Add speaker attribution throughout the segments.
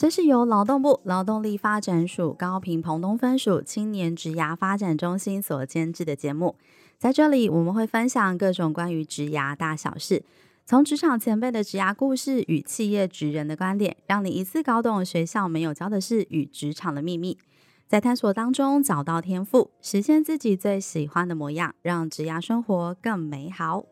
Speaker 1: 这是由劳动部劳动力发展署高屏澎东分署青年职涯发展中心所监制的节目。在这里，我们会分享各种关于职涯大小事，从职场前辈的职涯故事与企业职人的观点，让你一次搞懂学校没有教的事与职场的秘密，在探索当中找到天赋，实现自己最喜欢的模样，让职涯生活更美好。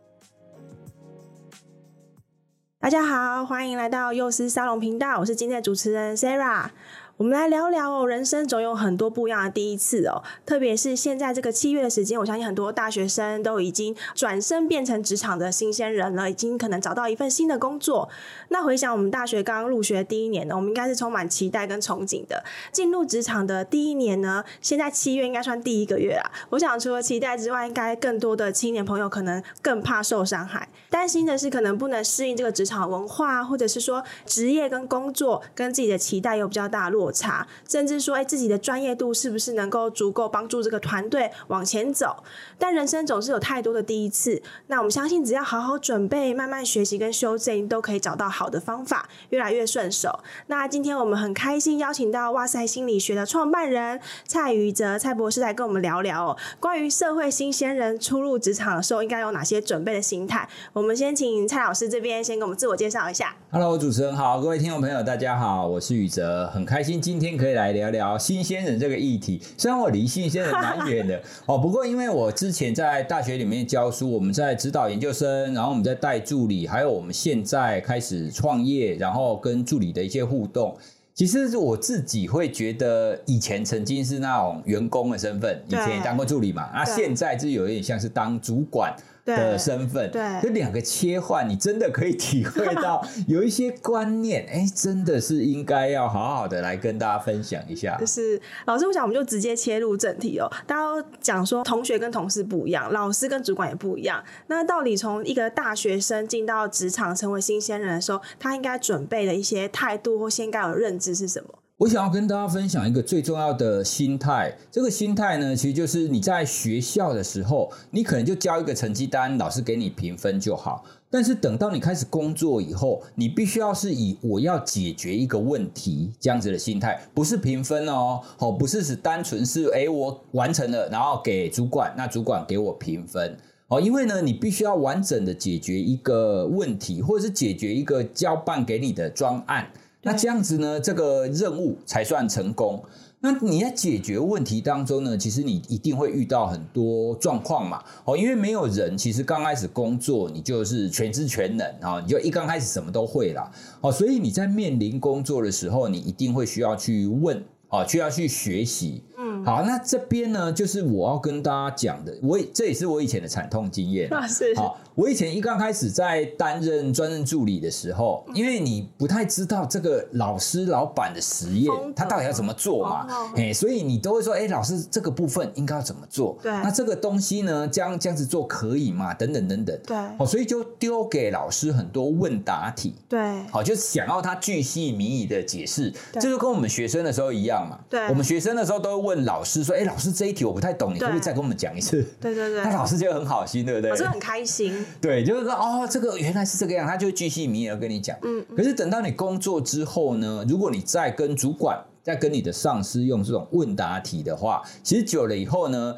Speaker 2: 大家好，欢迎来到幼师沙龙频道，我是今天的主持人 Sarah。我们来聊聊哦，人生总有很多不一样的第一次哦，特别是现在这个七月的时间，我相信很多大学生都已经转身变成职场的新鲜人了，已经可能找到一份新的工作。那回想我们大学刚刚入学第一年呢，我们应该是充满期待跟憧憬的。进入职场的第一年呢，现在七月应该算第一个月啦。我想除了期待之外，应该更多的青年朋友可能更怕受伤害，担心的是可能不能适应这个职场文化，或者是说职业跟工作跟自己的期待有比较大落落差，甚至说，哎，自己的专业度是不是能够足够帮助这个团队往前走？但人生总是有太多的第一次，那我们相信，只要好好准备，慢慢学习跟修正，都可以找到好的方法，越来越顺手。那今天我们很开心邀请到哇塞心理学的创办人蔡宇哲蔡博士来跟我们聊聊哦，关于社会新鲜人初入职场的时候应该有哪些准备的心态。我们先请蔡老师这边先给我们自我介绍一下。
Speaker 3: Hello，主持人好，各位听众朋友大家好，我是宇哲，很开心今天。可以来聊聊新鲜人这个议题。虽然我离新鲜人蛮远的 哦，不过因为我之前在大学里面教书，我们在指导研究生，然后我们在带助理，还有我们现在开始创业，然后跟助理的一些互动。其实我自己会觉得，以前曾经是那种员工的身份，以前也当过助理嘛，那现在就有一点像是当主管。的身份，对，就两个切换，你真的可以体会到 有一些观念，哎，真的是应该要好好的来跟大家分享一下。
Speaker 2: 就是老师，我想我们就直接切入正题哦。大家都讲说同学跟同事不一样，老师跟主管也不一样。那到底从一个大学生进到职场成为新鲜人的时候，他应该准备的一些态度或先该有的认知是什么？
Speaker 3: 我想要跟大家分享一个最重要的心态。这个心态呢，其实就是你在学校的时候，你可能就交一个成绩单，老师给你评分就好。但是等到你开始工作以后，你必须要是以我要解决一个问题这样子的心态，不是评分哦，哦，不是只单纯是诶我完成了，然后给主管，那主管给我评分哦，因为呢，你必须要完整的解决一个问题，或者是解决一个交办给你的专案。那这样子呢，这个任务才算成功。那你在解决问题当中呢，其实你一定会遇到很多状况嘛。哦，因为没有人其实刚开始工作，你就是全知全能啊，你就一刚开始什么都会啦。哦，所以你在面临工作的时候，你一定会需要去问啊，需要去学习。好，那这边呢，就是我要跟大家讲的，我这也是我以前的惨痛经验。好，我以前一刚开始在担任专任助理的时候，因为你不太知道这个老师老板的实验，他到底要怎么做嘛，哎，所以你都会说，哎，老师这个部分应该要怎么做？对，那这个东西呢，这样这样子做可以吗？等等等等。对，好，所以就丢给老师很多问答题。对，好，就想要他巨细靡遗的解释，这就跟我们学生的时候一样嘛。对，我们学生的时候都会问老。老师说：“哎，老师这一题我不太懂，你可不可以再跟我们讲一次？”对对对，那老师就很好心，对不对？
Speaker 2: 老师很开心。
Speaker 3: 对，就是说哦，这个原来是这个样，他就巨细靡遗的跟你讲。嗯。可是等到你工作之后呢，如果你再跟主管、再跟你的上司用这种问答题的话，其实久了以后呢，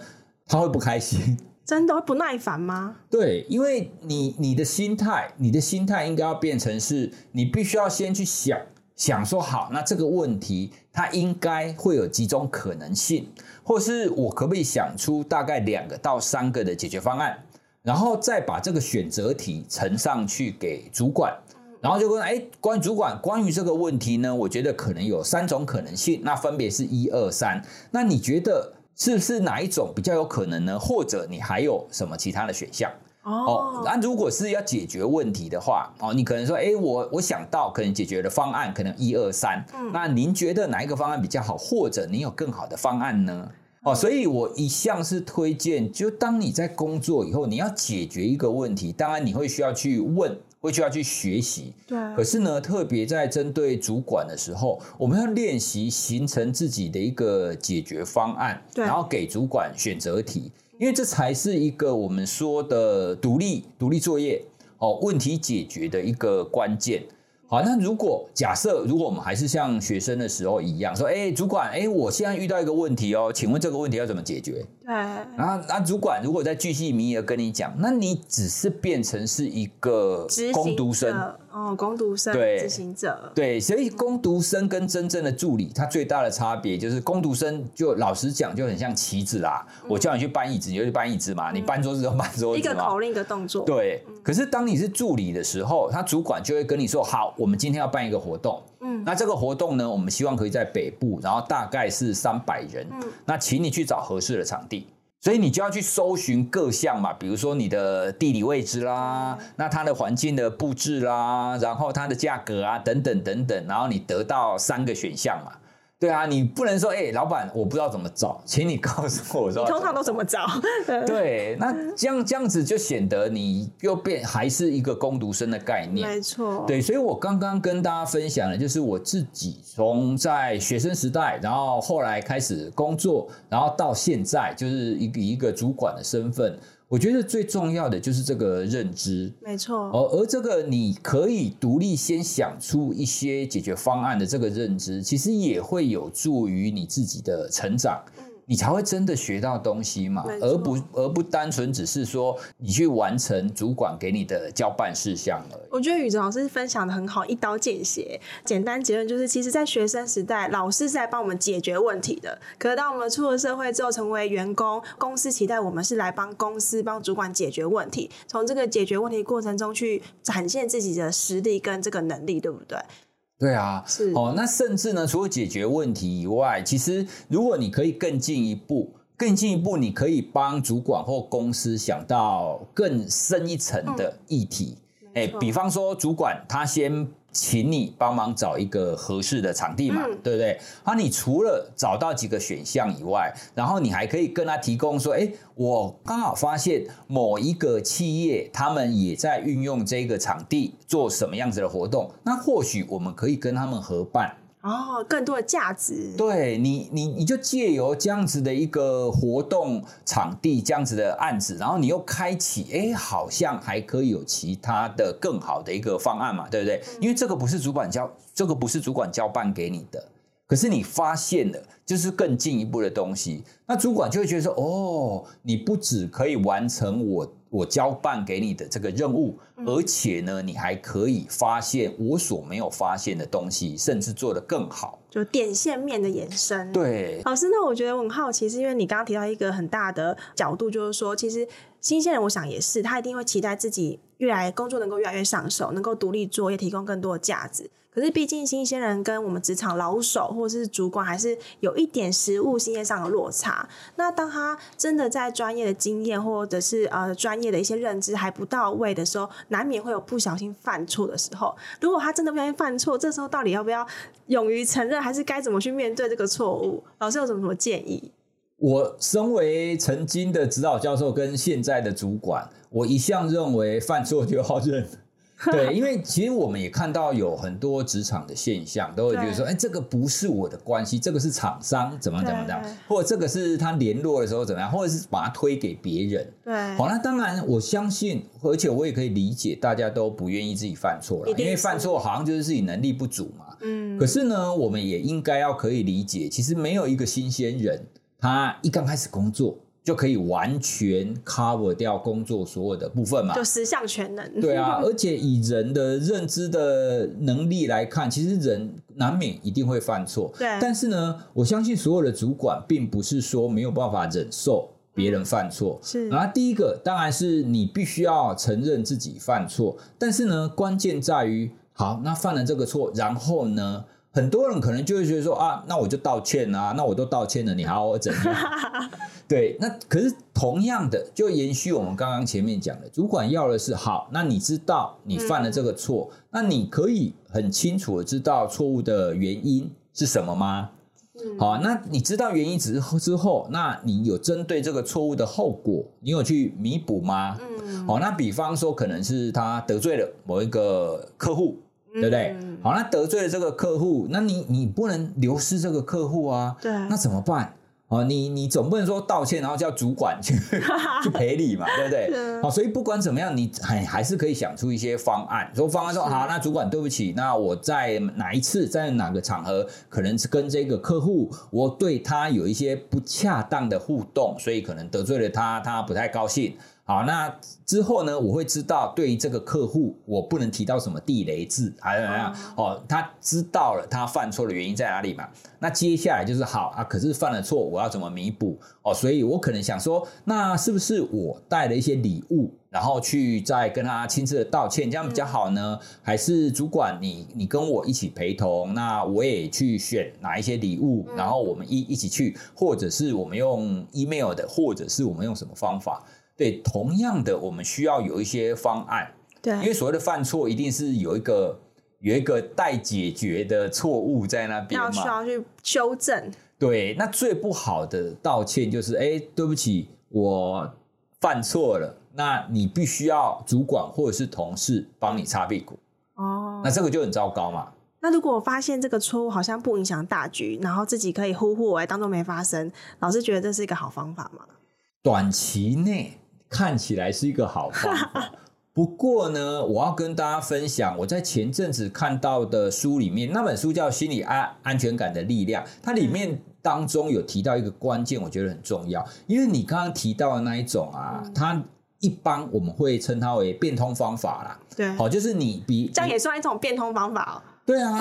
Speaker 3: 他会不开心。
Speaker 2: 真的会不耐烦吗？
Speaker 3: 对，因为你你的心态，你的心态应该要变成是，你必须要先去想。想说好，那这个问题它应该会有几种可能性，或是我可不可以想出大概两个到三个的解决方案，然后再把这个选择题呈上去给主管，然后就问：哎，关于主管，关于这个问题呢，我觉得可能有三种可能性，那分别是一二三，那你觉得是不是哪一种比较有可能呢？或者你还有什么其他的选项？哦，那如果是要解决问题的话，哦，你可能说，哎，我我想到可能解决的方案可能一二三，嗯，那您觉得哪一个方案比较好？或者您有更好的方案呢？哦，所以我一向是推荐，就当你在工作以后，你要解决一个问题，当然你会需要去问会需要去学习。
Speaker 2: 对。
Speaker 3: 可是呢，特别在针对主管的时候，我们要练习形成自己的一个解决方案，
Speaker 2: 对。
Speaker 3: 然后给主管选择题，因为这才是一个我们说的独立独立作业哦，问题解决的一个关键。好，那如果假设，如果我们还是像学生的时候一样，说，哎，主管，哎，我现在遇到一个问题哦，请问这个问题要怎么解决？对。然后，那主管如果在巨细靡遗的跟你讲，那你只是变成是一个工读生。
Speaker 2: 哦，工读生，
Speaker 3: 对，
Speaker 2: 执行者，
Speaker 3: 对，所以工读生跟真正的助理，他最大的差别就是，工读生就老实讲就很像棋子啦。嗯、我叫你去搬椅子，你就去搬椅子嘛；嗯、你搬桌子就搬桌子。一个
Speaker 2: 口令一个动作。
Speaker 3: 对，嗯、可是当你是助理的时候，他主管就会跟你说：“好，我们今天要办一个活动。嗯，那这个活动呢，我们希望可以在北部，然后大概是三百人。嗯，那请你去找合适的场地。”所以你就要去搜寻各项嘛，比如说你的地理位置啦，那它的环境的布置啦，然后它的价格啊，等等等等，然后你得到三个选项嘛。对啊，你不能说，哎、欸，老板，我不知道怎么找，请你告诉我说，
Speaker 2: 你通常都怎么找？
Speaker 3: 对，那这样这样子就显得你又变还是一个攻读生的概念，
Speaker 2: 没错。
Speaker 3: 对，所以我刚刚跟大家分享的，就是我自己从在学生时代，然后后来开始工作，然后到现在，就是一个一个主管的身份。我觉得最重要的就是这个认知，
Speaker 2: 没错。
Speaker 3: 而而这个你可以独立先想出一些解决方案的这个认知，其实也会有助于你自己的成长。你才会真的学到东西嘛，而不而不单纯只是说你去完成主管给你的交办事项而已。
Speaker 2: 我觉得宇哲老师分享的很好，一刀见血。简单结论就是，其实，在学生时代，老师是在帮我们解决问题的。可是，当我们出了社会之后，成为员工，公司期待我们是来帮公司、帮主管解决问题。从这个解决问题过程中去展现自己的实力跟这个能力，对不对？
Speaker 3: 对啊，
Speaker 2: 是。
Speaker 3: 哦，那甚至呢，除了解决问题以外，其实如果你可以更进一步，更进一步，你可以帮主管或公司想到更深一层的议题，哎、嗯，比方说主管他先。请你帮忙找一个合适的场地嘛，嗯、对不对？啊你除了找到几个选项以外，然后你还可以跟他提供说，哎，我刚好发现某一个企业他们也在运用这个场地做什么样子的活动，那或许我们可以跟他们合办。
Speaker 2: 哦，更多的价值。
Speaker 3: 对你，你你就借由这样子的一个活动场地，这样子的案子，然后你又开启，哎，好像还可以有其他的更好的一个方案嘛，对不对？嗯、因为这个不是主管交，这个不是主管交办给你的，可是你发现了，就是更进一步的东西，那主管就会觉得说，哦，你不只可以完成我。我交办给你的这个任务，而且呢，你还可以发现我所没有发现的东西，甚至做得更好，
Speaker 2: 就点线面的延伸。
Speaker 3: 对，
Speaker 2: 老师，那我觉得我很好奇，是因为你刚刚提到一个很大的角度，就是说，其实新鲜人，我想也是，他一定会期待自己越来工作能够越来越上手，能够独立作业，提供更多的价值。可是，毕竟新鲜人跟我们职场老手或者是主管，还是有一点实务经验上的落差。那当他真的在专业的经验或者是呃专业的一些认知还不到位的时候，难免会有不小心犯错的时候。如果他真的不小心犯错，这时候到底要不要勇于承认，还是该怎么去面对这个错误？老师有什么什么建议？
Speaker 3: 我身为曾经的指导教授跟现在的主管，我一向认为犯错就要认。对，因为其实我们也看到有很多职场的现象，都会觉得说，哎，这个不是我的关系，这个是厂商怎么怎么样，或者这个是他联络的时候怎么样，或者是把它推给别人。
Speaker 2: 对，
Speaker 3: 好，那当然我相信，而且我也可以理解，大家都不愿意自己犯错了，因为犯错好像就是自己能力不足嘛。嗯。可是呢，我们也应该要可以理解，其实没有一个新鲜人，他一刚开始工作。就可以完全 cover 掉工作所有的部分嘛？
Speaker 2: 就十项全能。
Speaker 3: 对啊，而且以人的认知的能力来看，其实人难免一定会犯错。
Speaker 2: 对。
Speaker 3: 但是呢，我相信所有的主管并不是说没有办法忍受别人犯错。
Speaker 2: 是。
Speaker 3: 然后第一个当然是你必须要承认自己犯错，但是呢，关键在于，好，那犯了这个错，然后呢？很多人可能就会觉得说啊，那我就道歉啊，那我都道歉了，你还要我怎样？对，那可是同样的，就延续我们刚刚前面讲的，主管要的是好，那你知道你犯了这个错，嗯、那你可以很清楚的知道错误的原因是什么吗？嗯、好，那你知道原因之之后，那你有针对这个错误的后果，你有去弥补吗？嗯，好，那比方说可能是他得罪了某一个客户，对不对？嗯、好，那得罪了这个客户，那你你不能流失这个客户啊，
Speaker 2: 对，
Speaker 3: 那怎么办？哦，你你总不能说道歉，然后叫主管去 去赔礼嘛，对不对？好，所以不管怎么样，你还还是可以想出一些方案。说方案说好，那主管对不起，那我在哪一次，在哪个场合，可能是跟这个客户，我对他有一些不恰当的互动，所以可能得罪了他，他不太高兴。好，那之后呢，我会知道对于这个客户，我不能提到什么地雷字，还是怎么样？哦，他知道了他犯错的原因在哪里嘛？那接下来就是好啊，可是犯了错，我要怎么弥补？哦，所以我可能想说，那是不是我带了一些礼物，然后去再跟他亲自的道歉，这样比较好呢？还是主管你你跟我一起陪同，那我也去选哪一些礼物，然后我们一一起去，或者是我们用 email 的，或者是我们用什么方法？对，同样的，我们需要有一些方案。
Speaker 2: 对，
Speaker 3: 因为所谓的犯错，一定是有一个有一个待解决的错误在那边嘛，
Speaker 2: 要需要去修正。
Speaker 3: 对，那最不好的道歉就是，哎，对不起，我犯错了，那你必须要主管或者是同事帮你擦屁股。哦，那这个就很糟糕嘛。
Speaker 2: 那如果我发现这个错误好像不影响大局，然后自己可以呼呼，我来当做没发生，老师觉得这是一个好方法吗？
Speaker 3: 短期内。看起来是一个好方法，不过呢，我要跟大家分享我在前阵子看到的书里面，那本书叫《心理安安全感的力量》，它里面当中有提到一个关键，我觉得很重要，因为你刚刚提到的那一种啊，它一般我们会称它为变通方法啦，
Speaker 2: 对，
Speaker 3: 好，就是你比
Speaker 2: 这样也算一种变通方法哦，
Speaker 3: 对啊，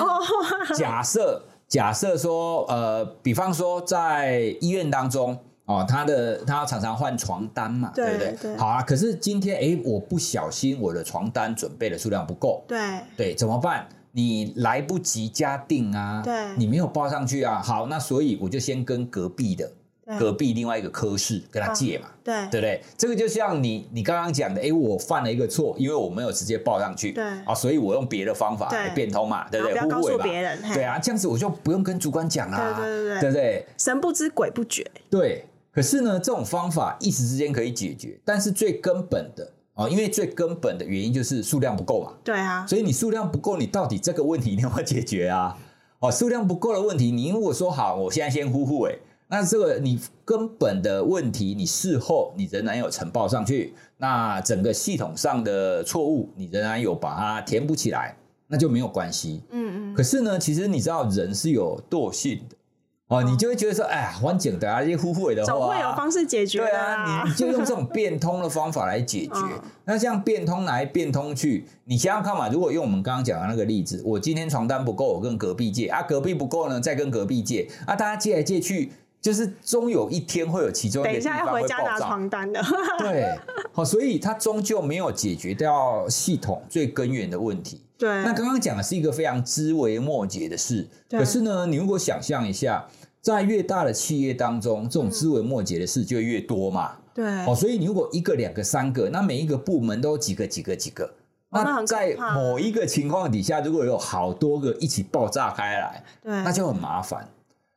Speaker 3: 假设假设说，呃，比方说在医院当中。哦，他的他要常常换床单嘛，对，对不对？对好啊，可是今天哎，我不小心我的床单准备的数量不够，
Speaker 2: 对
Speaker 3: 对，怎么办？你来不及加订啊，
Speaker 2: 对，
Speaker 3: 你没有报上去啊。好，那所以我就先跟隔壁的。隔壁另外一个科室跟他借嘛，
Speaker 2: 啊、对
Speaker 3: 对不对？这个就像你你刚刚讲的，哎，我犯了一个错，因为我没有直接报上去，
Speaker 2: 对
Speaker 3: 啊，所以我用别的方法来变通嘛，对不对？
Speaker 2: 不要告诉别人，
Speaker 3: 对啊，这样子我就不用跟主管讲啦，
Speaker 2: 对对对，
Speaker 3: 对不对？
Speaker 2: 神不知鬼不觉，
Speaker 3: 对。可是呢，这种方法一时之间可以解决，但是最根本的啊，因为最根本的原因就是数量不够嘛。
Speaker 2: 对啊，
Speaker 3: 所以你数量不够，你到底这个问题你要不要解决啊？哦，数量不够的问题，你如果说好，我现在先呼呼，哎，那这个你根本的问题，你事后你仍然有呈报上去，那整个系统上的错误，你仍然有把它填补起来，那就没有关系。嗯嗯。可是呢，其实你知道人是有惰性的。哦，你就会觉得说，哎呀，环境的啊，这些互惠的话，
Speaker 2: 总会有方式解决的。
Speaker 3: 对啊，你你就用这种变通的方法来解决。嗯、那这样变通来变通去，你想想看嘛，如果用我们刚刚讲的那个例子，我今天床单不够，我跟隔壁借啊，隔壁不够呢，再跟隔壁借啊，大家借来借去，就是终有一天会有其中一个地方会爆炸。
Speaker 2: 等一下要回家拿床单的。
Speaker 3: 对，好，所以它终究没有解决掉系统最根源的问题。
Speaker 2: 对，
Speaker 3: 那刚刚讲的是一个非常枝微末节的事，可是呢，你如果想象一下。在越大的企业当中，这种枝微末节的事就会越多嘛。
Speaker 2: 对，
Speaker 3: 哦，所以你如果一个、两个、三个，那每一个部门都有几个、几个、几个，那在某一个情况底下，如果有好多个一起爆炸开来，
Speaker 2: 对，
Speaker 3: 那就很麻烦。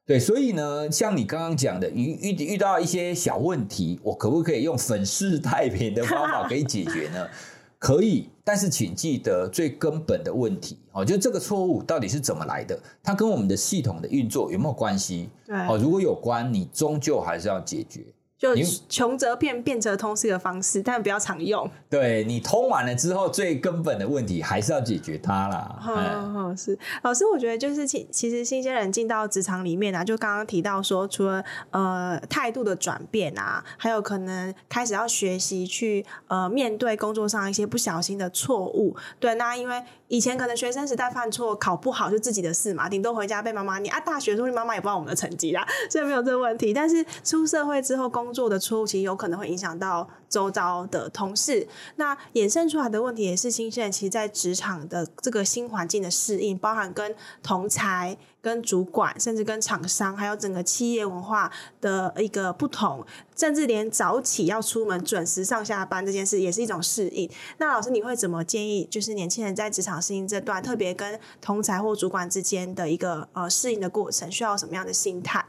Speaker 3: 对，所以呢，像你刚刚讲的，遇遇遇到一些小问题，我可不可以用粉饰太平的方法可以解决呢？可以，但是请记得最根本的问题哦，就这个错误到底是怎么来的？它跟我们的系统的运作有没有关系？
Speaker 2: 对，
Speaker 3: 哦，如果有关，你终究还是要解决。
Speaker 2: 就穷则变，变则通是一个方式，但不要常用。
Speaker 3: 对，你通完了之后，最根本的问题还是要解决它啦。
Speaker 2: 好好是老师，我觉得就是其其实新鲜人进到职场里面啊，就刚刚提到说，除了呃态度的转变啊，还有可能开始要学习去呃面对工作上一些不小心的错误。对，那因为以前可能学生时代犯错考不好就自己的事嘛，顶多回家被妈妈你啊。大学时候妈妈也不知道我们的成绩啦，所以没有这个问题。但是出社会之后工作的错误其实有可能会影响到周遭的同事，那衍生出来的问题也是新鲜人其实，在职场的这个新环境的适应，包含跟同才、跟主管，甚至跟厂商，还有整个企业文化的一个不同，甚至连早起要出门、准时上下班这件事，也是一种适应。那老师，你会怎么建议？就是年轻人在职场适应这段，特别跟同才或主管之间的一个呃适应的过程，需要什么样的心态？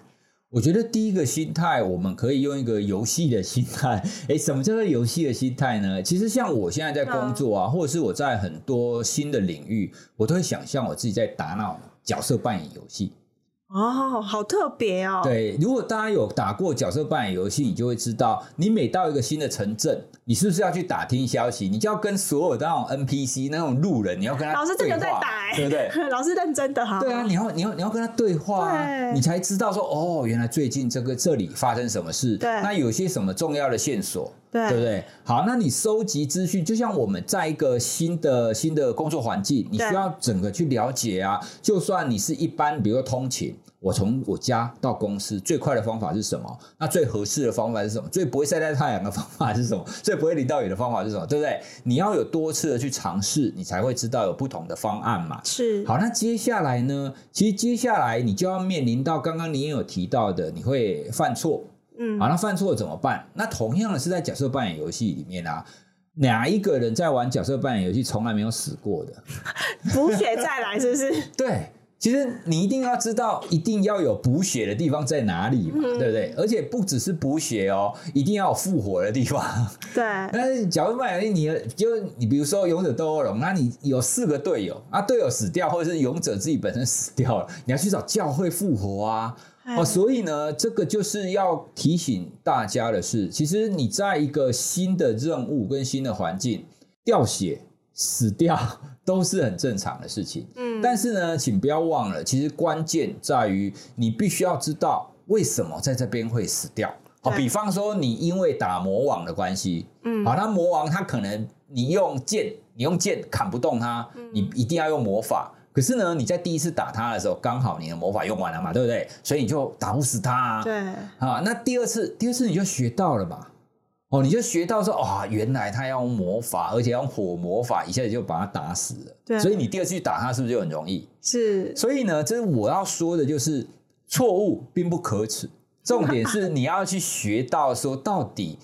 Speaker 3: 我觉得第一个心态，我们可以用一个游戏的心态。诶，什么叫做游戏的心态呢？其实像我现在在工作啊，或者是我在很多新的领域，我都会想象我自己在打那种角色扮演游戏。
Speaker 2: 哦，好特别哦！
Speaker 3: 对，如果大家有打过角色扮演游戏，你就会知道，你每到一个新的城镇，你是不是要去打听消息？你就要跟所有的那种 NPC 那种路人，你要跟他
Speaker 2: 老师这个在打，
Speaker 3: 对不对？
Speaker 2: 老师认真的哈。
Speaker 3: 对啊，你要你要你要跟他对话啊，你才知道说哦，原来最近这个这里发生什么事？
Speaker 2: 对，
Speaker 3: 那有些什么重要的线索？
Speaker 2: 对，
Speaker 3: 对不对？好，那你收集资讯，就像我们在一个新的新的工作环境，你需要整个去了解啊。就算你是一般，比如说通勤。我从我家到公司最快的方法是什么？那最合适的方法是什么？最不会晒到太阳的方法是什么？最不会淋到雨的方法是什么？对不对？你要有多次的去尝试，你才会知道有不同的方案嘛。
Speaker 2: 是。
Speaker 3: 好，那接下来呢？其实接下来你就要面临到刚刚你也有提到的，你会犯错。嗯。好，那犯错怎么办？那同样的是在角色扮演游戏里面啊，哪一个人在玩角色扮演游戏从来没有死过的？
Speaker 2: 补血再来是不是？
Speaker 3: 对。其实你一定要知道，一定要有补血的地方在哪里嘛，嗯、对不对？而且不只是补血哦，一定要有复活的地方。
Speaker 2: 对。
Speaker 3: 但是假如万一你就你比如说勇者斗恶龙，那你有四个队友啊，队友死掉，或者是勇者自己本身死掉了，你要去找教会复活啊。哎、哦，所以呢，这个就是要提醒大家的是，其实你在一个新的任务跟新的环境掉血死掉。都是很正常的事情，嗯，但是呢，请不要忘了，其实关键在于你必须要知道为什么在这边会死掉。哦，比方说你因为打魔王的关系，嗯，好，那魔王他可能你用剑，你用剑砍不动他，你一定要用魔法。可是呢，你在第一次打他的时候，刚好你的魔法用完了嘛，对不对？所以你就打不死他啊。
Speaker 2: 对，
Speaker 3: 啊，那第二次，第二次你就学到了嘛。哦，你就学到说，啊、哦，原来他要用魔法，而且要用火魔法，一下子就把他打死了。对，所以你第二次去打他，是不是就很容易？
Speaker 2: 是。
Speaker 3: 所以呢，这是我要说的，就是错误并不可耻，重点是你要去学到说，到底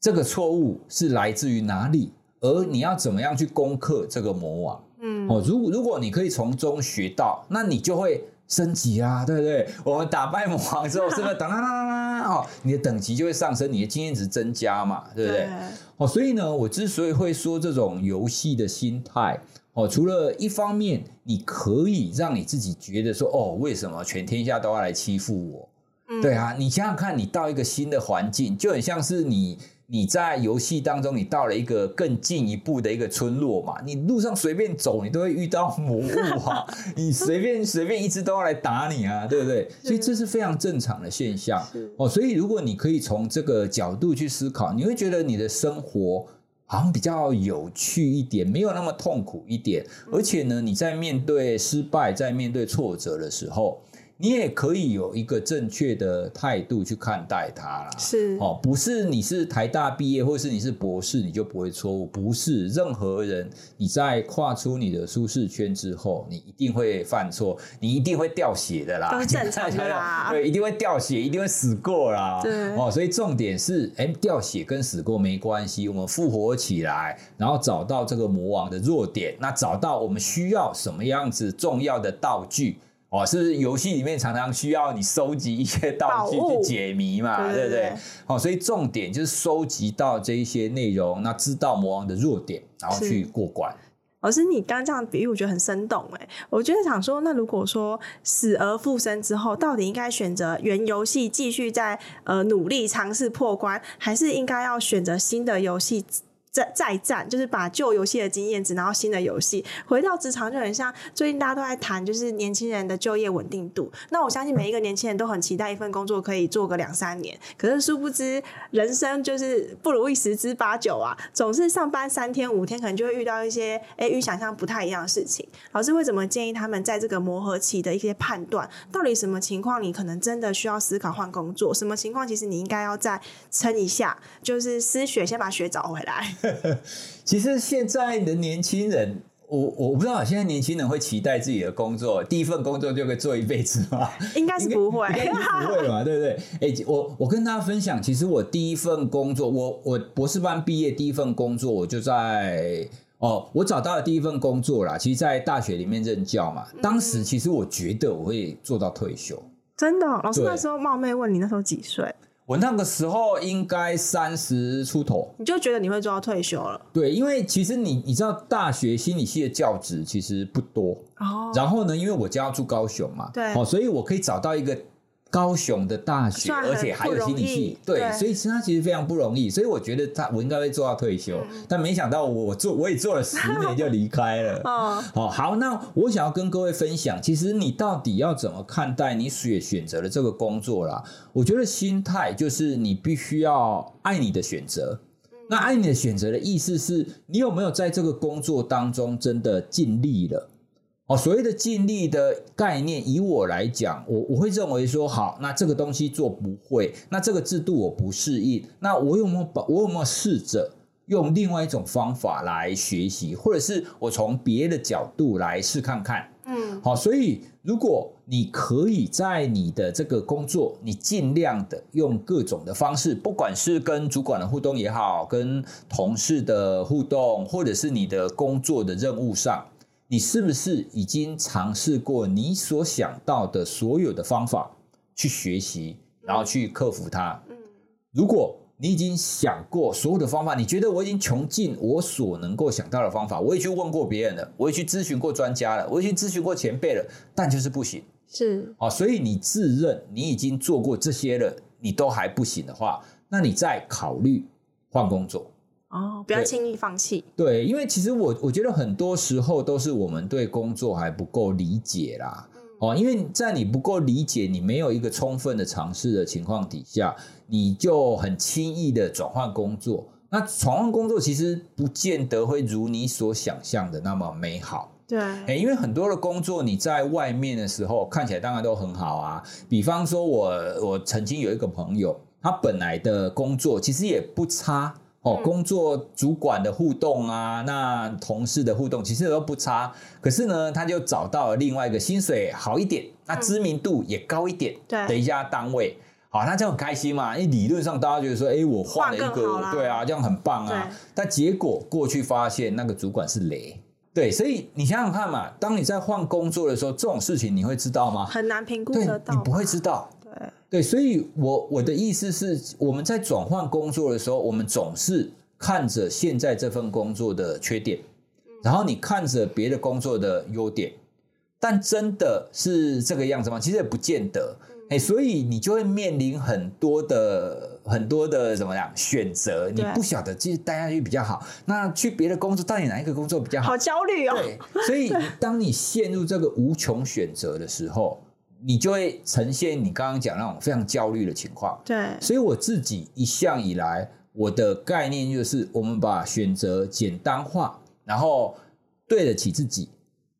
Speaker 3: 这个错误是来自于哪里，而你要怎么样去攻克这个魔王。嗯。哦，如果如果你可以从中学到，那你就会。升级啊，对不对？我们打败魔王之后，是不是当当当当当哦，你的等级就会上升，你的经验值增加嘛，对不对？对哦，所以呢，我之所以会说这种游戏的心态哦，除了一方面，你可以让你自己觉得说，哦，为什么全天下都要来欺负我？嗯，对啊，你想想看，你到一个新的环境，就很像是你。你在游戏当中，你到了一个更进一步的一个村落嘛？你路上随便走，你都会遇到魔物啊！你随便随便一只都要来打你啊，对不对？所以这是非常正常的现象哦。所以如果你可以从这个角度去思考，你会觉得你的生活好像比较有趣一点，没有那么痛苦一点。而且呢，你在面对失败、在面对挫折的时候，你也可以有一个正确的态度去看待它啦。
Speaker 2: 是
Speaker 3: 哦，不是你是台大毕业，或是你是博士，你就不会错误。不是任何人，你在跨出你的舒适圈之后，你一定会犯错，你一定会掉血的啦，
Speaker 2: 都正常的啦。
Speaker 3: 对，一定会掉血，一定会死过啦。
Speaker 2: 对
Speaker 3: 哦，所以重点是，哎，掉血跟死过没关系，我们复活起来，然后找到这个魔王的弱点，那找到我们需要什么样子重要的道具。哦，是游戏里面常常需要你收集一些道具去解谜嘛？对不对？哦，所以重点就是收集到这一些内容，那知道魔王的弱点，然后去过关。
Speaker 2: 老师，你刚刚这样比喻，我觉得很生动哎。我就是想说，那如果说死而复生之后，到底应该选择原游戏继续在呃努力尝试破关，还是应该要选择新的游戏？再再战，就是把旧游戏的经验值，然后新的游戏回到职场，就很像最近大家都在谈，就是年轻人的就业稳定度。那我相信每一个年轻人都很期待一份工作可以做个两三年，可是殊不知人生就是不如意十之八九啊，总是上班三天五天，可能就会遇到一些诶与想象不太一样的事情。老师会怎么建议他们在这个磨合期的一些判断，到底什么情况你可能真的需要思考换工作，什么情况其实你应该要再撑一下，就是失血先把血找回来。
Speaker 3: 其实现在的年轻人，我我不知道现在年轻人会期待自己的工作第一份工作就可以做一辈子吗？
Speaker 2: 应该是不会，应该
Speaker 3: 不会嘛，对不对？哎、欸，我我跟大家分享，其实我第一份工作，我我博士班毕业第一份工作，我就在哦，我找到了第一份工作啦。其实，在大学里面任教嘛，当时其实我觉得我会做到退休。嗯、
Speaker 2: 真的、哦，老师那时候冒昧问你，那时候几岁？
Speaker 3: 我那个时候应该三十出头，
Speaker 2: 你就觉得你会做到退休了？
Speaker 3: 对，因为其实你你知道，大学心理系的教职其实不多哦。然后呢，因为我家要住高雄嘛，
Speaker 2: 对，
Speaker 3: 哦，所以我可以找到一个。高雄的大学，而且还有心理系，对，对，所以其实他其实非常不容易，所以我觉得他我应该会做到退休，嗯、但没想到我做我也做了十年就离开了。哦，好，好，那我想要跟各位分享，其实你到底要怎么看待你选选择的这个工作啦？我觉得心态就是你必须要爱你的选择。那爱你的选择的意思是你有没有在这个工作当中真的尽力了？哦，所谓的尽力的概念，以我来讲，我我会认为说，好，那这个东西做不会，那这个制度我不适应，那我有没有把，我有没有试着用另外一种方法来学习，或者是我从别的角度来试看看，嗯，好，所以如果你可以在你的这个工作，你尽量的用各种的方式，不管是跟主管的互动也好，跟同事的互动，或者是你的工作的任务上。你是不是已经尝试过你所想到的所有的方法去学习，然后去克服它？嗯，如果你已经想过所有的方法，你觉得我已经穷尽我所能够想到的方法，我也去问过别人了，我也去咨询过专家了，我也去咨询过前辈了，但就是不行。
Speaker 2: 是
Speaker 3: 啊，所以你自认你已经做过这些了，你都还不行的话，那你再考虑换工作。
Speaker 2: 哦，不要轻易放弃。
Speaker 3: 对，因为其实我我觉得很多时候都是我们对工作还不够理解啦。嗯、哦，因为在你不够理解，你没有一个充分的尝试的情况底下，你就很轻易的转换工作。那转换工作其实不见得会如你所想象的那么美好。
Speaker 2: 对，
Speaker 3: 哎，因为很多的工作你在外面的时候看起来当然都很好啊。比方说我我曾经有一个朋友，他本来的工作其实也不差。哦，工作主管的互动啊，那同事的互动其实都不差。可是呢，他就找到了另外一个薪水好一点，那知名度也高一点的一家单位。好，那就很开心嘛。因为理论上大家觉得说，哎，我换了一个，对啊，这样很棒啊。但结果过去发现那个主管是雷。对，所以你想想看嘛，当你在换工作的时候，这种事情你会知道吗？
Speaker 2: 很难评估得到，
Speaker 3: 你不会知道。对，所以我我的意思是，我们在转换工作的时候，我们总是看着现在这份工作的缺点，然后你看着别的工作的优点，但真的是这个样子吗？其实也不见得。哎，所以你就会面临很多的很多的怎么样选择，你不晓得继续待下去比较好，那去别的工作到底哪一个工作比较好？
Speaker 2: 好焦虑哦。
Speaker 3: 对，所以当你陷入这个无穷选择的时候。你就会呈现你刚刚讲那种非常焦虑的情况。
Speaker 2: 对，
Speaker 3: 所以我自己一向以来，我的概念就是，我们把选择简单化，然后对得起自己。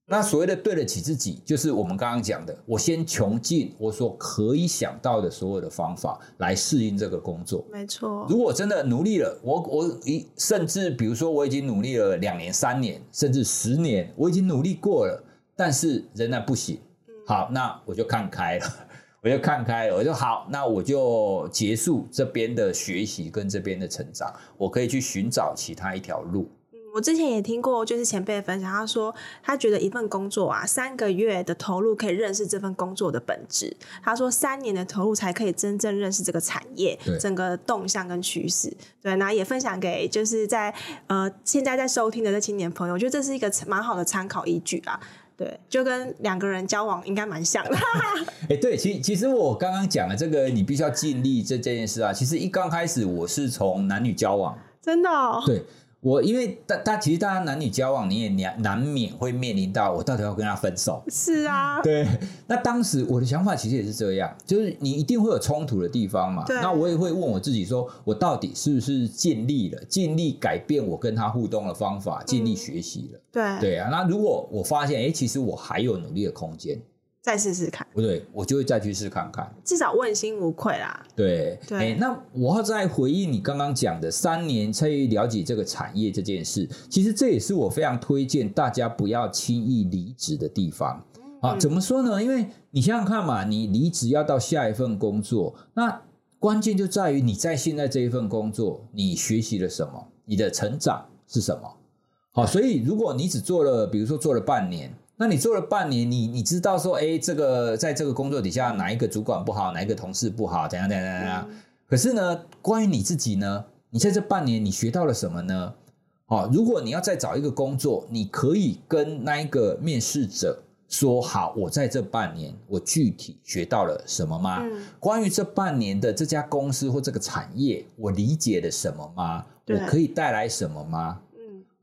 Speaker 3: 那所谓的对得起自己，就是我们刚刚讲的，我先穷尽我所可以想到的所有的方法来适应这个工作。
Speaker 2: 没错。如
Speaker 3: 果真的努力了，我我一甚至比如说我已经努力了两年、三年，甚至十年，我已经努力过了，但是仍然不行。好，那我就看开了，我就看开了，我就好，那我就结束这边的学习跟这边的成长，我可以去寻找其他一条路。
Speaker 2: 嗯，我之前也听过，就是前辈分享，他说他觉得一份工作啊，三个月的投入可以认识这份工作的本质，他说三年的投入才可以真正认识这个产业整个动向跟趋势。对，那也分享给就是在呃现在在收听的这青年朋友，我觉得这是一个蛮好的参考依据啊。对，就跟两个人交往应该蛮像的。
Speaker 3: 哎、欸，对，其其实我刚刚讲的这个，你必须要尽力这这件事啊。其实一刚开始我是从男女交往，
Speaker 2: 真的、哦。
Speaker 3: 对。我因为大大其实大家男女交往，你也难难免会面临到我到底要跟他分手。
Speaker 2: 是啊，
Speaker 3: 对。那当时我的想法其实也是这样，就是你一定会有冲突的地方嘛。
Speaker 2: 对。
Speaker 3: 那我也会问我自己说，我到底是不是尽力了，尽力改变我跟他互动的方法，尽力学习了。
Speaker 2: 对。
Speaker 3: 对啊，那如果我发现，哎，其实我还有努力的空间，
Speaker 2: 再试试看。
Speaker 3: 不对，我就会再去试看看，
Speaker 2: 至少问心无愧啦。
Speaker 3: 对，
Speaker 2: 对
Speaker 3: 欸，那我要再回应你刚刚讲的三年才了解这个产业这件事，其实这也是我非常推荐大家不要轻易离职的地方。啊，怎么说呢？因为你想想看嘛，你离职要到下一份工作，那关键就在于你在现在这一份工作，你学习了什么，你的成长是什么？好，所以如果你只做了，比如说做了半年，那你做了半年，你你知道说，哎，这个在这个工作底下哪一个主管不好，哪一个同事不好，怎样怎样怎样。可是呢，关于你自己呢，你在这半年你学到了什么呢？好，如果你要再找一个工作，你可以跟那一个面试者。说好，我在这半年，我具体学到了什么吗？嗯、关于这半年的这家公司或这个产业，我理解了什么吗？对我可以带来什么吗？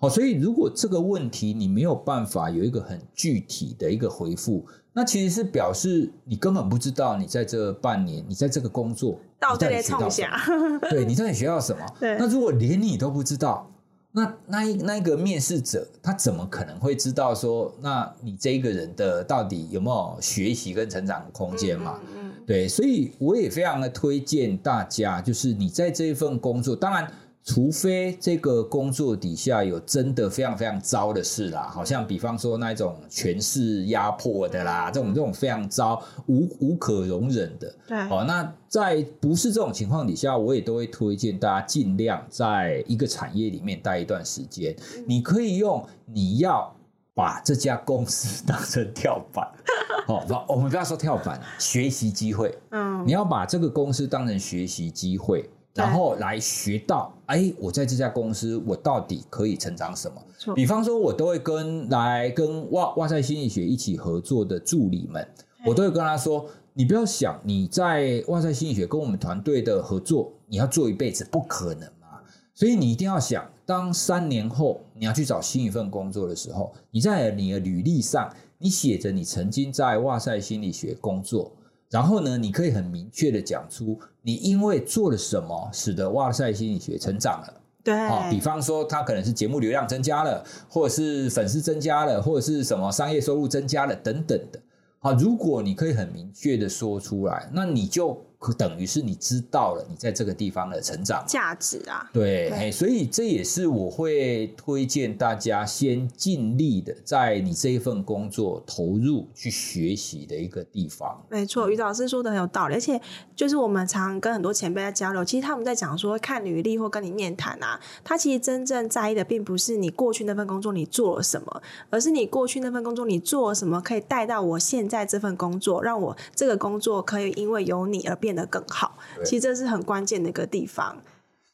Speaker 3: 嗯，好，所以如果这个问题你没有办法有一个很具体的一个回复，那其实是表示你根本不知道你在这半年，你在这个工作到底学到什么？对，你到底学到什么？对，那如果连你都不知道。那那一那一个面试者，他怎么可能会知道说，那你这一个人的到底有没有学习跟成长空间嘛？嗯，嗯，对，所以我也非常的推荐大家，就是你在这一份工作，当然。除非这个工作底下有真的非常非常糟的事啦，好像比方说那种权势压迫的啦，这种这种非常糟、无无可容忍的。对，哦，那在不是这种情况底下，我也都会推荐大家尽量在一个产业里面待一段时间。你可以用你要把这家公司当成跳板，哦，不，我们不要说跳板，学习机会。嗯，你要把这个公司当成学习机会。然后来学到，哎，我在这家公司，我到底可以成长什么？比方说，我都会跟来跟哇哇塞心理学一起合作的助理们，我都会跟他说：你不要想你在哇塞心理学跟我们团队的合作，你要做一辈子，不可能嘛。所以你一定要想，当三年后你要去找新一份工作的时候，你在你的履历上，你写着你曾经在哇塞心理学工作。然后呢，你可以很明确的讲出你因为做了什么，使得哇塞心理学成长了。对，啊，比方说他可能是节目流量增加了，或者是粉丝增加了，或者是什么商业收入增加了等等的。好，如果你可以很明确的说出来，那你就。可等于是你知道了你在这个地方的成长
Speaker 2: 价值啊，
Speaker 3: 对，哎，所以这也是我会推荐大家先尽力的在你这一份工作投入去学习的一个地方。
Speaker 2: 没错，于老师说的很有道理，而且就是我们常跟很多前辈在交流，其实他们在讲说看履历或跟你面谈啊，他其实真正在意的并不是你过去那份工作你做了什么，而是你过去那份工作你做了什么可以带到我现在这份工作，让我这个工作可以因为有你而变。变得更好，其实这是很关键的一个地方。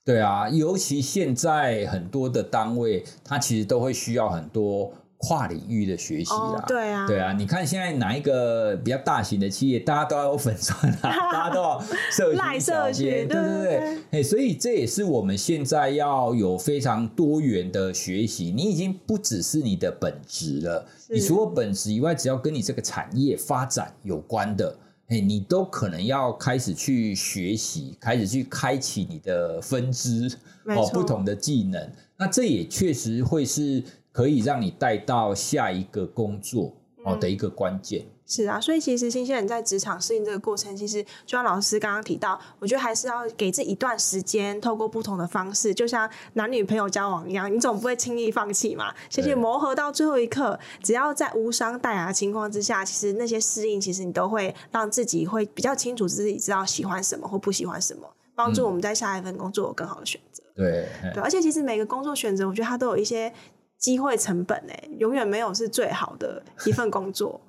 Speaker 3: 对啊，尤其现在很多的单位，它其实都会需要很多跨领域的学习啦。
Speaker 2: Oh, 对啊，
Speaker 3: 对啊，你看现在哪一个比较大型的企业，大家都要有粉钻啊，大家都要社群赖社群，对对对。哎，所以这也是我们现在要有非常多元的学习。你已经不只是你的本职了，你除了本职以外，只要跟你这个产业发展有关的。哎，你都可能要开始去学习，开始去开启你的分支哦，不同的技能。那这也确实会是可以让你带到下一个工作哦的一个关键。嗯
Speaker 2: 是啊，所以其实新鲜人在职场适应这个过程，其实就像老师刚刚提到，我觉得还是要给这一段时间，透过不同的方式，就像男女朋友交往一样，你总不会轻易放弃嘛。其实磨合到最后一刻，只要在无伤大雅的情况之下，其实那些适应，其实你都会让自己会比较清楚自己知道喜欢什么或不喜欢什么，帮助我们在下一份工作有更好的选择。
Speaker 3: 对，
Speaker 2: 对，而且其实每个工作选择，我觉得它都有一些机会成本，哎，永远没有是最好的一份工作。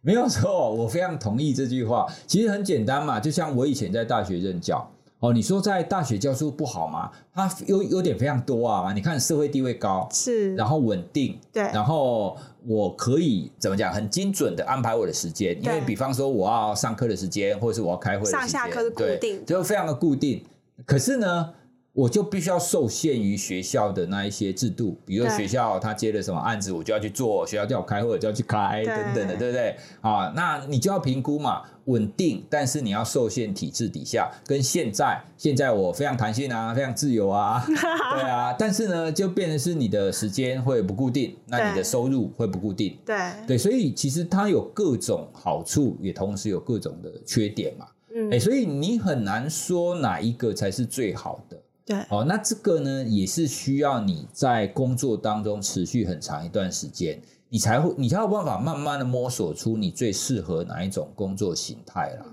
Speaker 3: 没有错，我非常同意这句话。其实很简单嘛，就像我以前在大学任教哦，你说在大学教书不好吗？它优优点非常多啊。你看社会地位高，
Speaker 2: 是，然
Speaker 3: 后稳定，
Speaker 2: 对，
Speaker 3: 然后我可以怎么讲，很精准的安排我的时间。因为比方说我要上课的时间，或者是我要开会的时间，
Speaker 2: 上下课是固定，
Speaker 3: 对，就非常的固定。可是呢，我就必须要受限于学校的那一些制度，比如说学校他接了什么案子，我就要去做；学校叫我开会，我就要去开，等等的，对不对？啊，那你就要评估嘛，稳定，但是你要受限体制底下，跟现在，现在我非常弹性啊，非常自由啊，对啊，但是呢，就变成是你的时间会不固定，那你的收入会不固定，
Speaker 2: 对。
Speaker 3: 对，所以其实它有各种好处，也同时有各种的缺点嘛，嗯，哎，所以你很难说哪一个才是最好的。
Speaker 2: 对，
Speaker 3: 哦，那这个呢，也是需要你在工作当中持续很长一段时间，你才会，你才有办法慢慢的摸索出你最适合哪一种工作形态啦。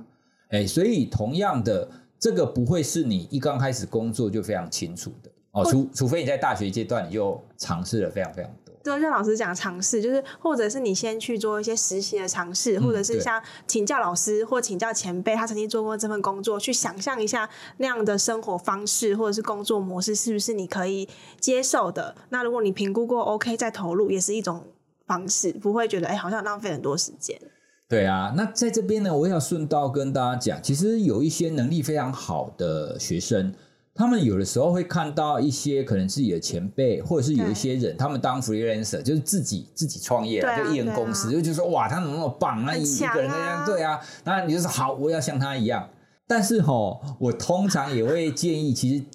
Speaker 3: 哎，所以同样的，这个不会是你一刚开始工作就非常清楚的哦，除除非你在大学阶段你就尝试了非常非常。
Speaker 2: 就像老师讲尝试，就是或者是你先去做一些实习的尝试，或者是像请教老师或请教前辈，他曾经做过这份工作，去想象一下那样的生活方式或者是工作模式是不是你可以接受的。那如果你评估过 OK 再投入，也是一种方式，不会觉得哎好像浪费很多时间。
Speaker 3: 对啊，那在这边呢，我也要顺道跟大家讲，其实有一些能力非常好的学生。他们有的时候会看到一些可能自己的前辈，或者是有一些人，他们当 freelancer 就是自己自己创业，就一人公司，就就说哇，他怎么那么棒？那一一个人那样，对啊，那你就说好，我要像他一样。但是吼，我通常也会建议，其实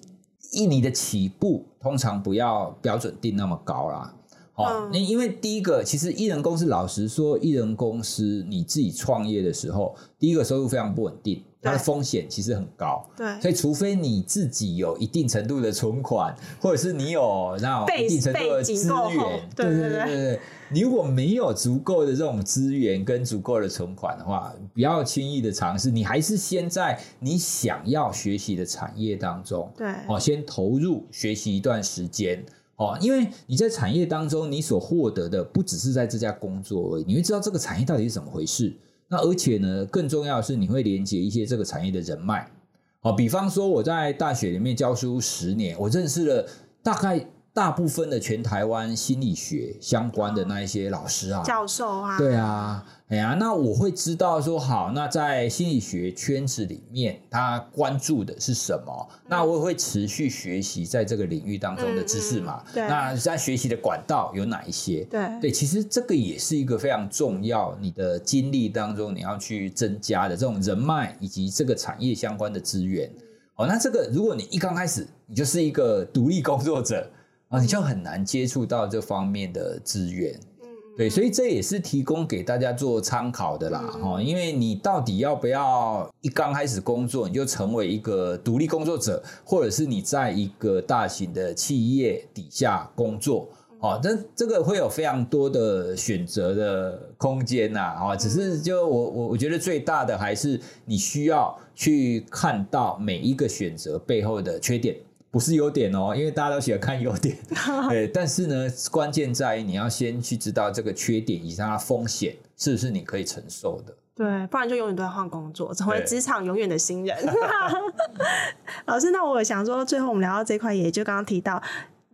Speaker 3: 以你的起步通常不要标准定那么高啦。哦，那因为第一个，其实艺人公司，老实说，艺人公司你自己创业的时候，第一个收入非常不稳定。它的风险其实很高，
Speaker 2: 对，
Speaker 3: 所以除非你自己有一定程度的存款，或者是你有那种一定程度的资源，对对对对对，你如果没有足够的这种资源跟足够的存款的话，不要轻易的尝试，你还是先在你想要学习的产业当中，
Speaker 2: 对，
Speaker 3: 哦，先投入学习一段时间，哦，因为你在产业当中你所获得的不只是在这家工作而已，你会知道这个产业到底是怎么回事。那而且呢，更重要的是，你会连接一些这个产业的人脉。哦，比方说我在大学里面教书十年，我认识了大概。大部分的全台湾心理学相关的那一些老师啊，
Speaker 2: 教授啊，
Speaker 3: 对啊，哎呀，那我会知道说，好，那在心理学圈子里面，他关注的是什么？嗯、那我也会持续学习在这个领域当中的知识嘛。
Speaker 2: 对、嗯，
Speaker 3: 那在学习的管道有哪一些？
Speaker 2: 对，
Speaker 3: 对，其实这个也是一个非常重要，你的经历当中你要去增加的这种人脉以及这个产业相关的资源。哦，那这个如果你一刚开始你就是一个独立工作者。啊，你就很难接触到这方面的资源，嗯，对，所以这也是提供给大家做参考的啦，哈、嗯，因为你到底要不要一刚开始工作你就成为一个独立工作者，或者是你在一个大型的企业底下工作，哦，这这个会有非常多的选择的空间呐，啊，只是就我我我觉得最大的还是你需要去看到每一个选择背后的缺点。不是优点哦，因为大家都喜欢看优点，对。但是呢，关键在于你要先去知道这个缺点以及它的风险是不是你可以承受的。
Speaker 2: 对，不然就永远都在换工作，成为职场永远的新人。老师，那我想说，最后我们聊到这块，也就刚刚提到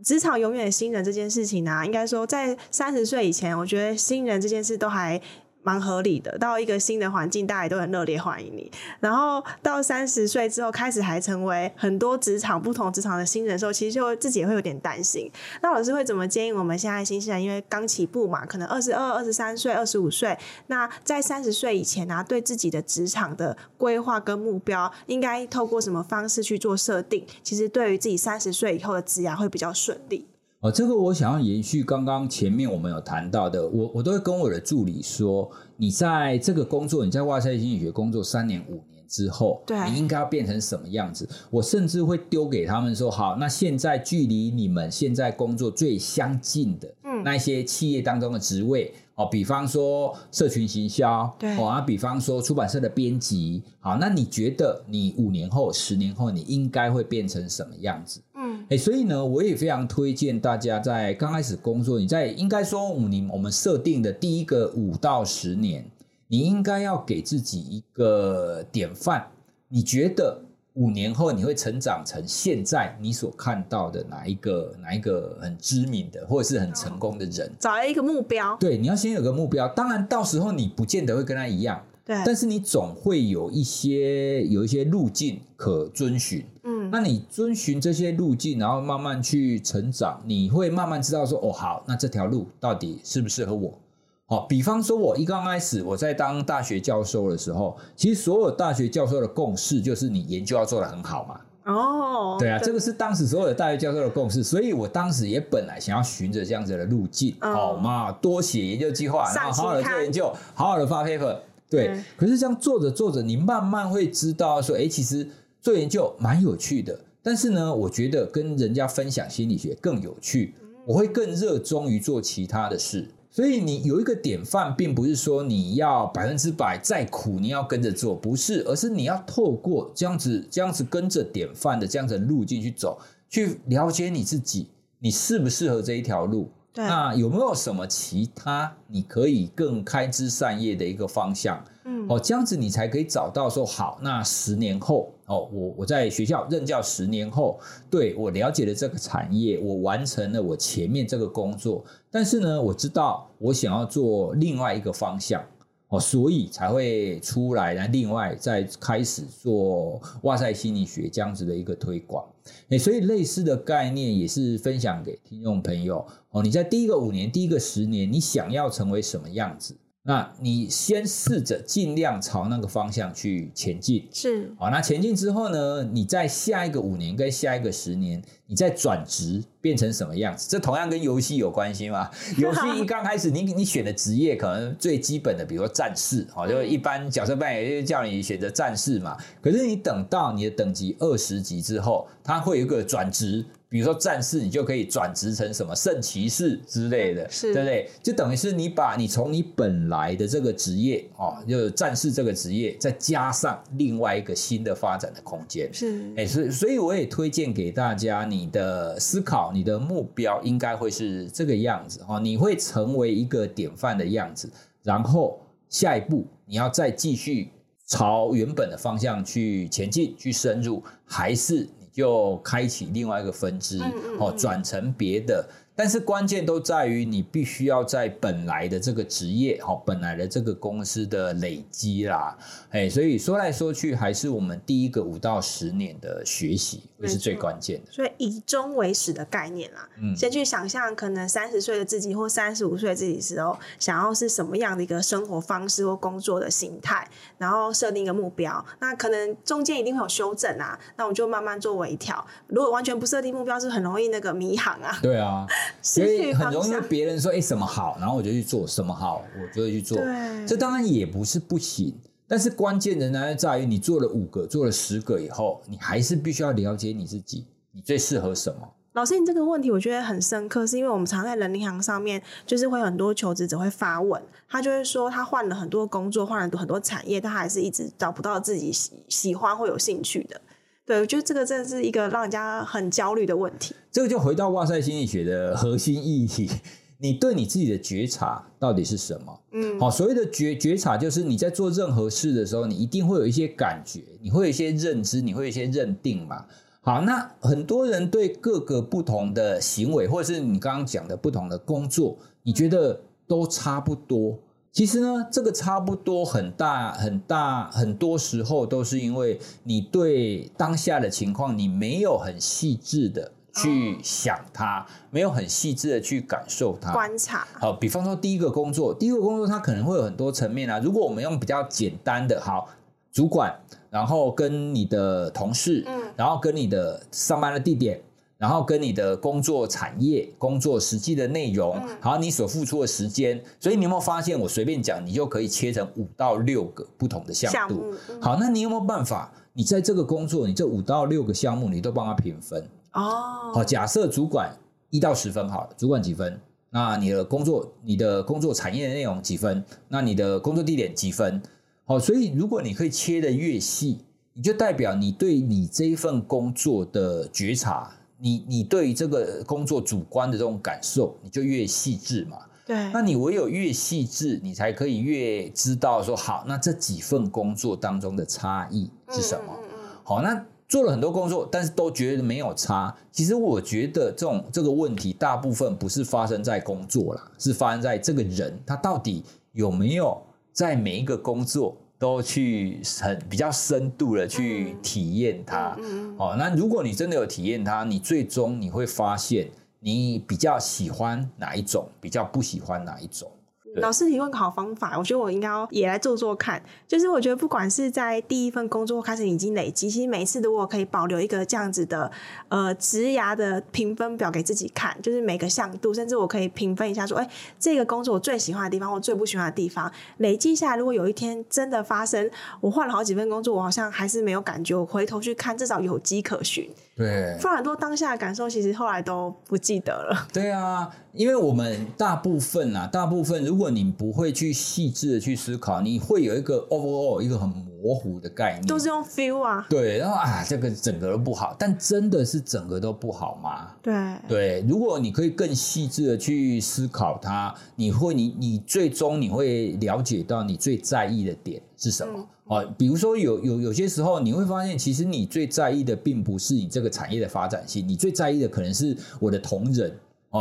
Speaker 2: 职场永远的新人这件事情呢、啊，应该说在三十岁以前，我觉得新人这件事都还。蛮合理的，到一个新的环境，大家也都很热烈欢迎你。然后到三十岁之后，开始还成为很多职场不同职场的新人的时候，其实就自己也会有点担心。那老师会怎么建议我们现在新鲜人？因为刚起步嘛，可能二十二、二十三岁、二十五岁，那在三十岁以前呢、啊，对自己的职场的规划跟目标，应该透过什么方式去做设定？其实对于自己三十岁以后的职涯会比较顺利。
Speaker 3: 哦，这个我想要延续刚刚前面我们有谈到的，我我都会跟我的助理说，你在这个工作，你在哇赛心理学工作三年五年之后，
Speaker 2: 对，
Speaker 3: 你应该要变成什么样子？我甚至会丢给他们说，好，那现在距离你们现在工作最相近的，嗯，那一些企业当中的职位，哦，比方说社群行销，
Speaker 2: 对，
Speaker 3: 哦，啊，比方说出版社的编辑，好，那你觉得你五年后、十年后，你应该会变成什么样子？哎，所以呢，我也非常推荐大家在刚开始工作，你在应该说五年，我们设定的第一个五到十年，你应该要给自己一个典范。你觉得五年后你会成长成现在你所看到的哪一个哪一个很知名的或者是很成功的人？
Speaker 2: 找一个目标。
Speaker 3: 对，你要先有个目标。当然，到时候你不见得会跟他一样。
Speaker 2: 对，
Speaker 3: 但是你总会有一些有一些路径可遵循。嗯，嗯，那你遵循这些路径，然后慢慢去成长，你会慢慢知道说，哦，好，那这条路到底适不适合我？好，比方说，我一刚开始我在当大学教授的时候，其实所有大学教授的共识就是你研究要做得很好嘛。
Speaker 2: 哦，
Speaker 3: 对啊，这个是当时所有的大学教授的共识，所以我当时也本来想要循着这样子的路径，好嘛，多写研究计划，然后好好的做研究，好好的发 paper。对，嗯、可是这样做着做着，你慢慢会知道说，哎，其实做研究蛮有趣的。但是呢，我觉得跟人家分享心理学更有趣，我会更热衷于做其他的事。所以你有一个典范，并不是说你要百分之百再苦你要跟着做，不是，而是你要透过这样子这样子跟着典范的这样子的路径去走，去了解你自己，你适不适合这一条路。那有没有什么其他你可以更开枝散叶的一个方向？嗯，哦，这样子你才可以找到说好，那十年后哦，我我在学校任教十年后，对，我了解了这个产业，我完成了我前面这个工作，但是呢，我知道我想要做另外一个方向。哦，所以才会出来，然后另外再开始做哇塞心理学这样子的一个推广。诶，所以类似的概念也是分享给听众朋友。哦，你在第一个五年、第一个十年，你想要成为什么样子？那你先试着尽量朝那个方向去前进，
Speaker 2: 是。
Speaker 3: 好，那前进之后呢，你在下一个五年跟下一个十年，你再转职变成什么样子？这同样跟游戏有关系吗？游戏一刚开始，你你选的职业可能最基本的，比如说战士，好，就一般角色扮演就叫你选择战士嘛。可是你等到你的等级二十级之后，它会有一个转职。比如说战士，你就可以转职成什么圣骑士之类的，
Speaker 2: 是
Speaker 3: 对不对？就等于是你把你从你本来的这个职业哦，就是战士这个职业，再加上另外一个新的发展的空间。
Speaker 2: 是，
Speaker 3: 哎，所以所以我也推荐给大家，你的思考，你的目标应该会是这个样子哦，你会成为一个典范的样子，然后下一步你要再继续朝原本的方向去前进，去深入，还是？就开启另外一个分支，哦，转成别的。但是关键都在于你必须要在本来的这个职业，好，本来的这个公司的累积啦，哎，所以说来说去，还是我们第一个五到十年的学习会是最关键的。
Speaker 2: 所以以终为始的概念啦，嗯，先去想象可能三十岁的自己或三十五岁的自己时候，想要是什么样的一个生活方式或工作的形态，然后设定一个目标。那可能中间一定会有修正啊，那我们就慢慢做微调。如果完全不设定目标，是很容易那个迷航啊。
Speaker 3: 对啊。所以很容易别人说，哎，什么好，然后我就去做什么好，我就会去做。对，这当然也不是不行，但是关键仍然在于你做了五个，做了十个以后，你还是必须要了解你自己，你最适合什么。
Speaker 2: 老师，你这个问题我觉得很深刻，是因为我们常在人力行上面，就是会有很多求职者会发问，他就会说他换了很多工作，换了很多产业，他还是一直找不到自己喜喜欢或有兴趣的。对，我觉得这个真的是一个让人家很焦虑的问题。
Speaker 3: 这个就回到哇塞心理学的核心议题，你对你自己的觉察到底是什么？嗯，好，所谓的觉觉察，就是你在做任何事的时候，你一定会有一些感觉，你会有一些认知，你会有一些认定嘛。好，那很多人对各个不同的行为，或者是你刚刚讲的不同的工作，你觉得都差不多。其实呢，这个差不多很大很大，很多时候都是因为你对当下的情况，你没有很细致的去想它，没有很细致的去感受它。
Speaker 2: 观察。
Speaker 3: 好，比方说第一个工作，第一个工作它可能会有很多层面啊。如果我们用比较简单的，好，主管，然后跟你的同事，嗯，然后跟你的上班的地点。然后跟你的工作产业、工作实际的内容，还有你所付出的时间，所以你有没有发现，我随便讲，你就可以切成五到六个不同的项目。好，那你有没有办法？你在这个工作，你这五到六个项目，你都帮他评分哦。好，假设主管一到十分，好了，主管几分？那你的工作、你的工作产业的内容几分？那你的工作地点几分？好，所以如果你可以切的越细，你就代表你对你这一份工作的觉察。你你对于这个工作主观的这种感受，你就越细致嘛。
Speaker 2: 对，
Speaker 3: 那你唯有越细致，你才可以越知道说好，那这几份工作当中的差异是什么？嗯。好，那做了很多工作，但是都觉得没有差。其实我觉得这种这个问题，大部分不是发生在工作啦，是发生在这个人他到底有没有在每一个工作都去很比较深度的去体验它。嗯，哦，那如果你真的有体验它，你最终你会发现你比较喜欢哪一种，比较不喜欢哪一种。
Speaker 2: 老师提供个好方法，我觉得我应该要也来做做看。就是我觉得不管是在第一份工作开始已经累积，其实每一次如果可以保留一个这样子的呃职涯的评分表给自己看，就是每个向度，甚至我可以评分一下说，哎、欸，这个工作我最喜欢的地方，我最不喜欢的地方，累积下来，如果有一天真的发生，我换了好几份工作，我好像还是没有感觉，我回头去看，至少有迹可循。
Speaker 3: 对，
Speaker 2: 不然很多当下的感受，其实后来都不记得了。
Speaker 3: 对啊，因为我们大部分啊，大部分如果你不会去细致的去思考，你会有一个 overall 一个很模糊的概念，
Speaker 2: 都是用 feel 啊。
Speaker 3: 对，然后啊，这个整个都不好，但真的是整个都不好吗？
Speaker 2: 对
Speaker 3: 对，如果你可以更细致的去思考它，你会你你最终你会了解到你最在意的点是什么。嗯啊，比如说有有有些时候，你会发现，其实你最在意的并不是你这个产业的发展性，你最在意的可能是我的同仁。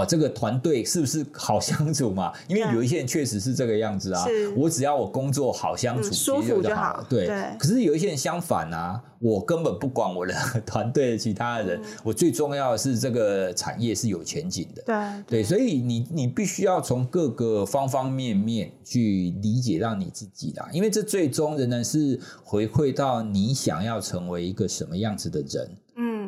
Speaker 3: 哦，这个团队是不是好相处嘛？因为有一些人确实是这个样子啊。我只要我工作好相处，
Speaker 2: 嗯、舒服就好。
Speaker 3: 对。对，可是有一些人相反啊，我根本不管我的 团队的其他的人，嗯，我最重要的是这个产业是有前景的。
Speaker 2: 对。
Speaker 3: 对，所以你你必须要从各个方方面面去理解到你自己啦，因为这最终仍然是回馈到你想要成为一个什么样子的人。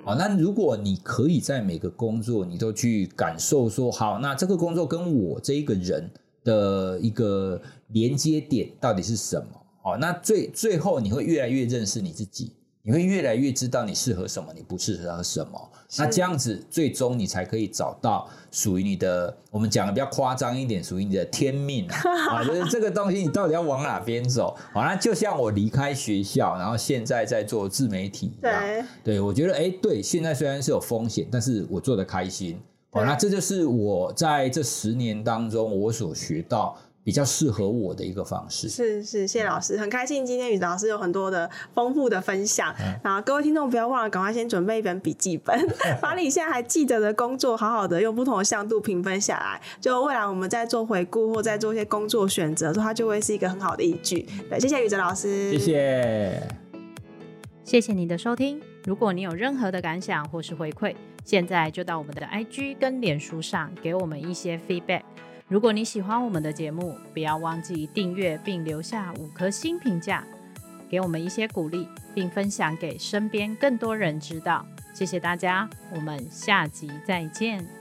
Speaker 3: 好，那如果你可以在每个工作你都去感受说，好，那这个工作跟我这一个人的一个连接点到底是什么？好，那最最后你会越来越认识你自己。你会越来越知道你适合什么，你不适合什么。那这样子，最终你才可以找到属于你的。我们讲的比较夸张一点，属于你的天命啊，就是这个东西，你到底要往哪边走？好，那就像我离开学校，然后现在在做自媒体一样。对，对我觉得，哎，对，现在虽然是有风险，但是我做的开心。好，那这就是我在这十年当中我所学到。比较适合我的一个方式
Speaker 2: 是是，谢谢老师，很开心今天宇哲老师有很多的丰富的分享。然后各位听众不要忘了，赶快先准备一本笔记本，把你现在还记得的工作，好好的用不同的向度评分下来。就未来我们在做回顾或在做一些工作选择的时候，它就会是一个很好的依据。对，谢谢宇哲老师，
Speaker 3: 谢谢，
Speaker 1: 谢谢你的收听。如果你有任何的感想或是回馈，现在就到我们的 IG 跟脸书上给我们一些 feedback。如果你喜欢我们的节目，不要忘记订阅并留下五颗星评价，给我们一些鼓励，并分享给身边更多人知道。谢谢大家，我们下集再见。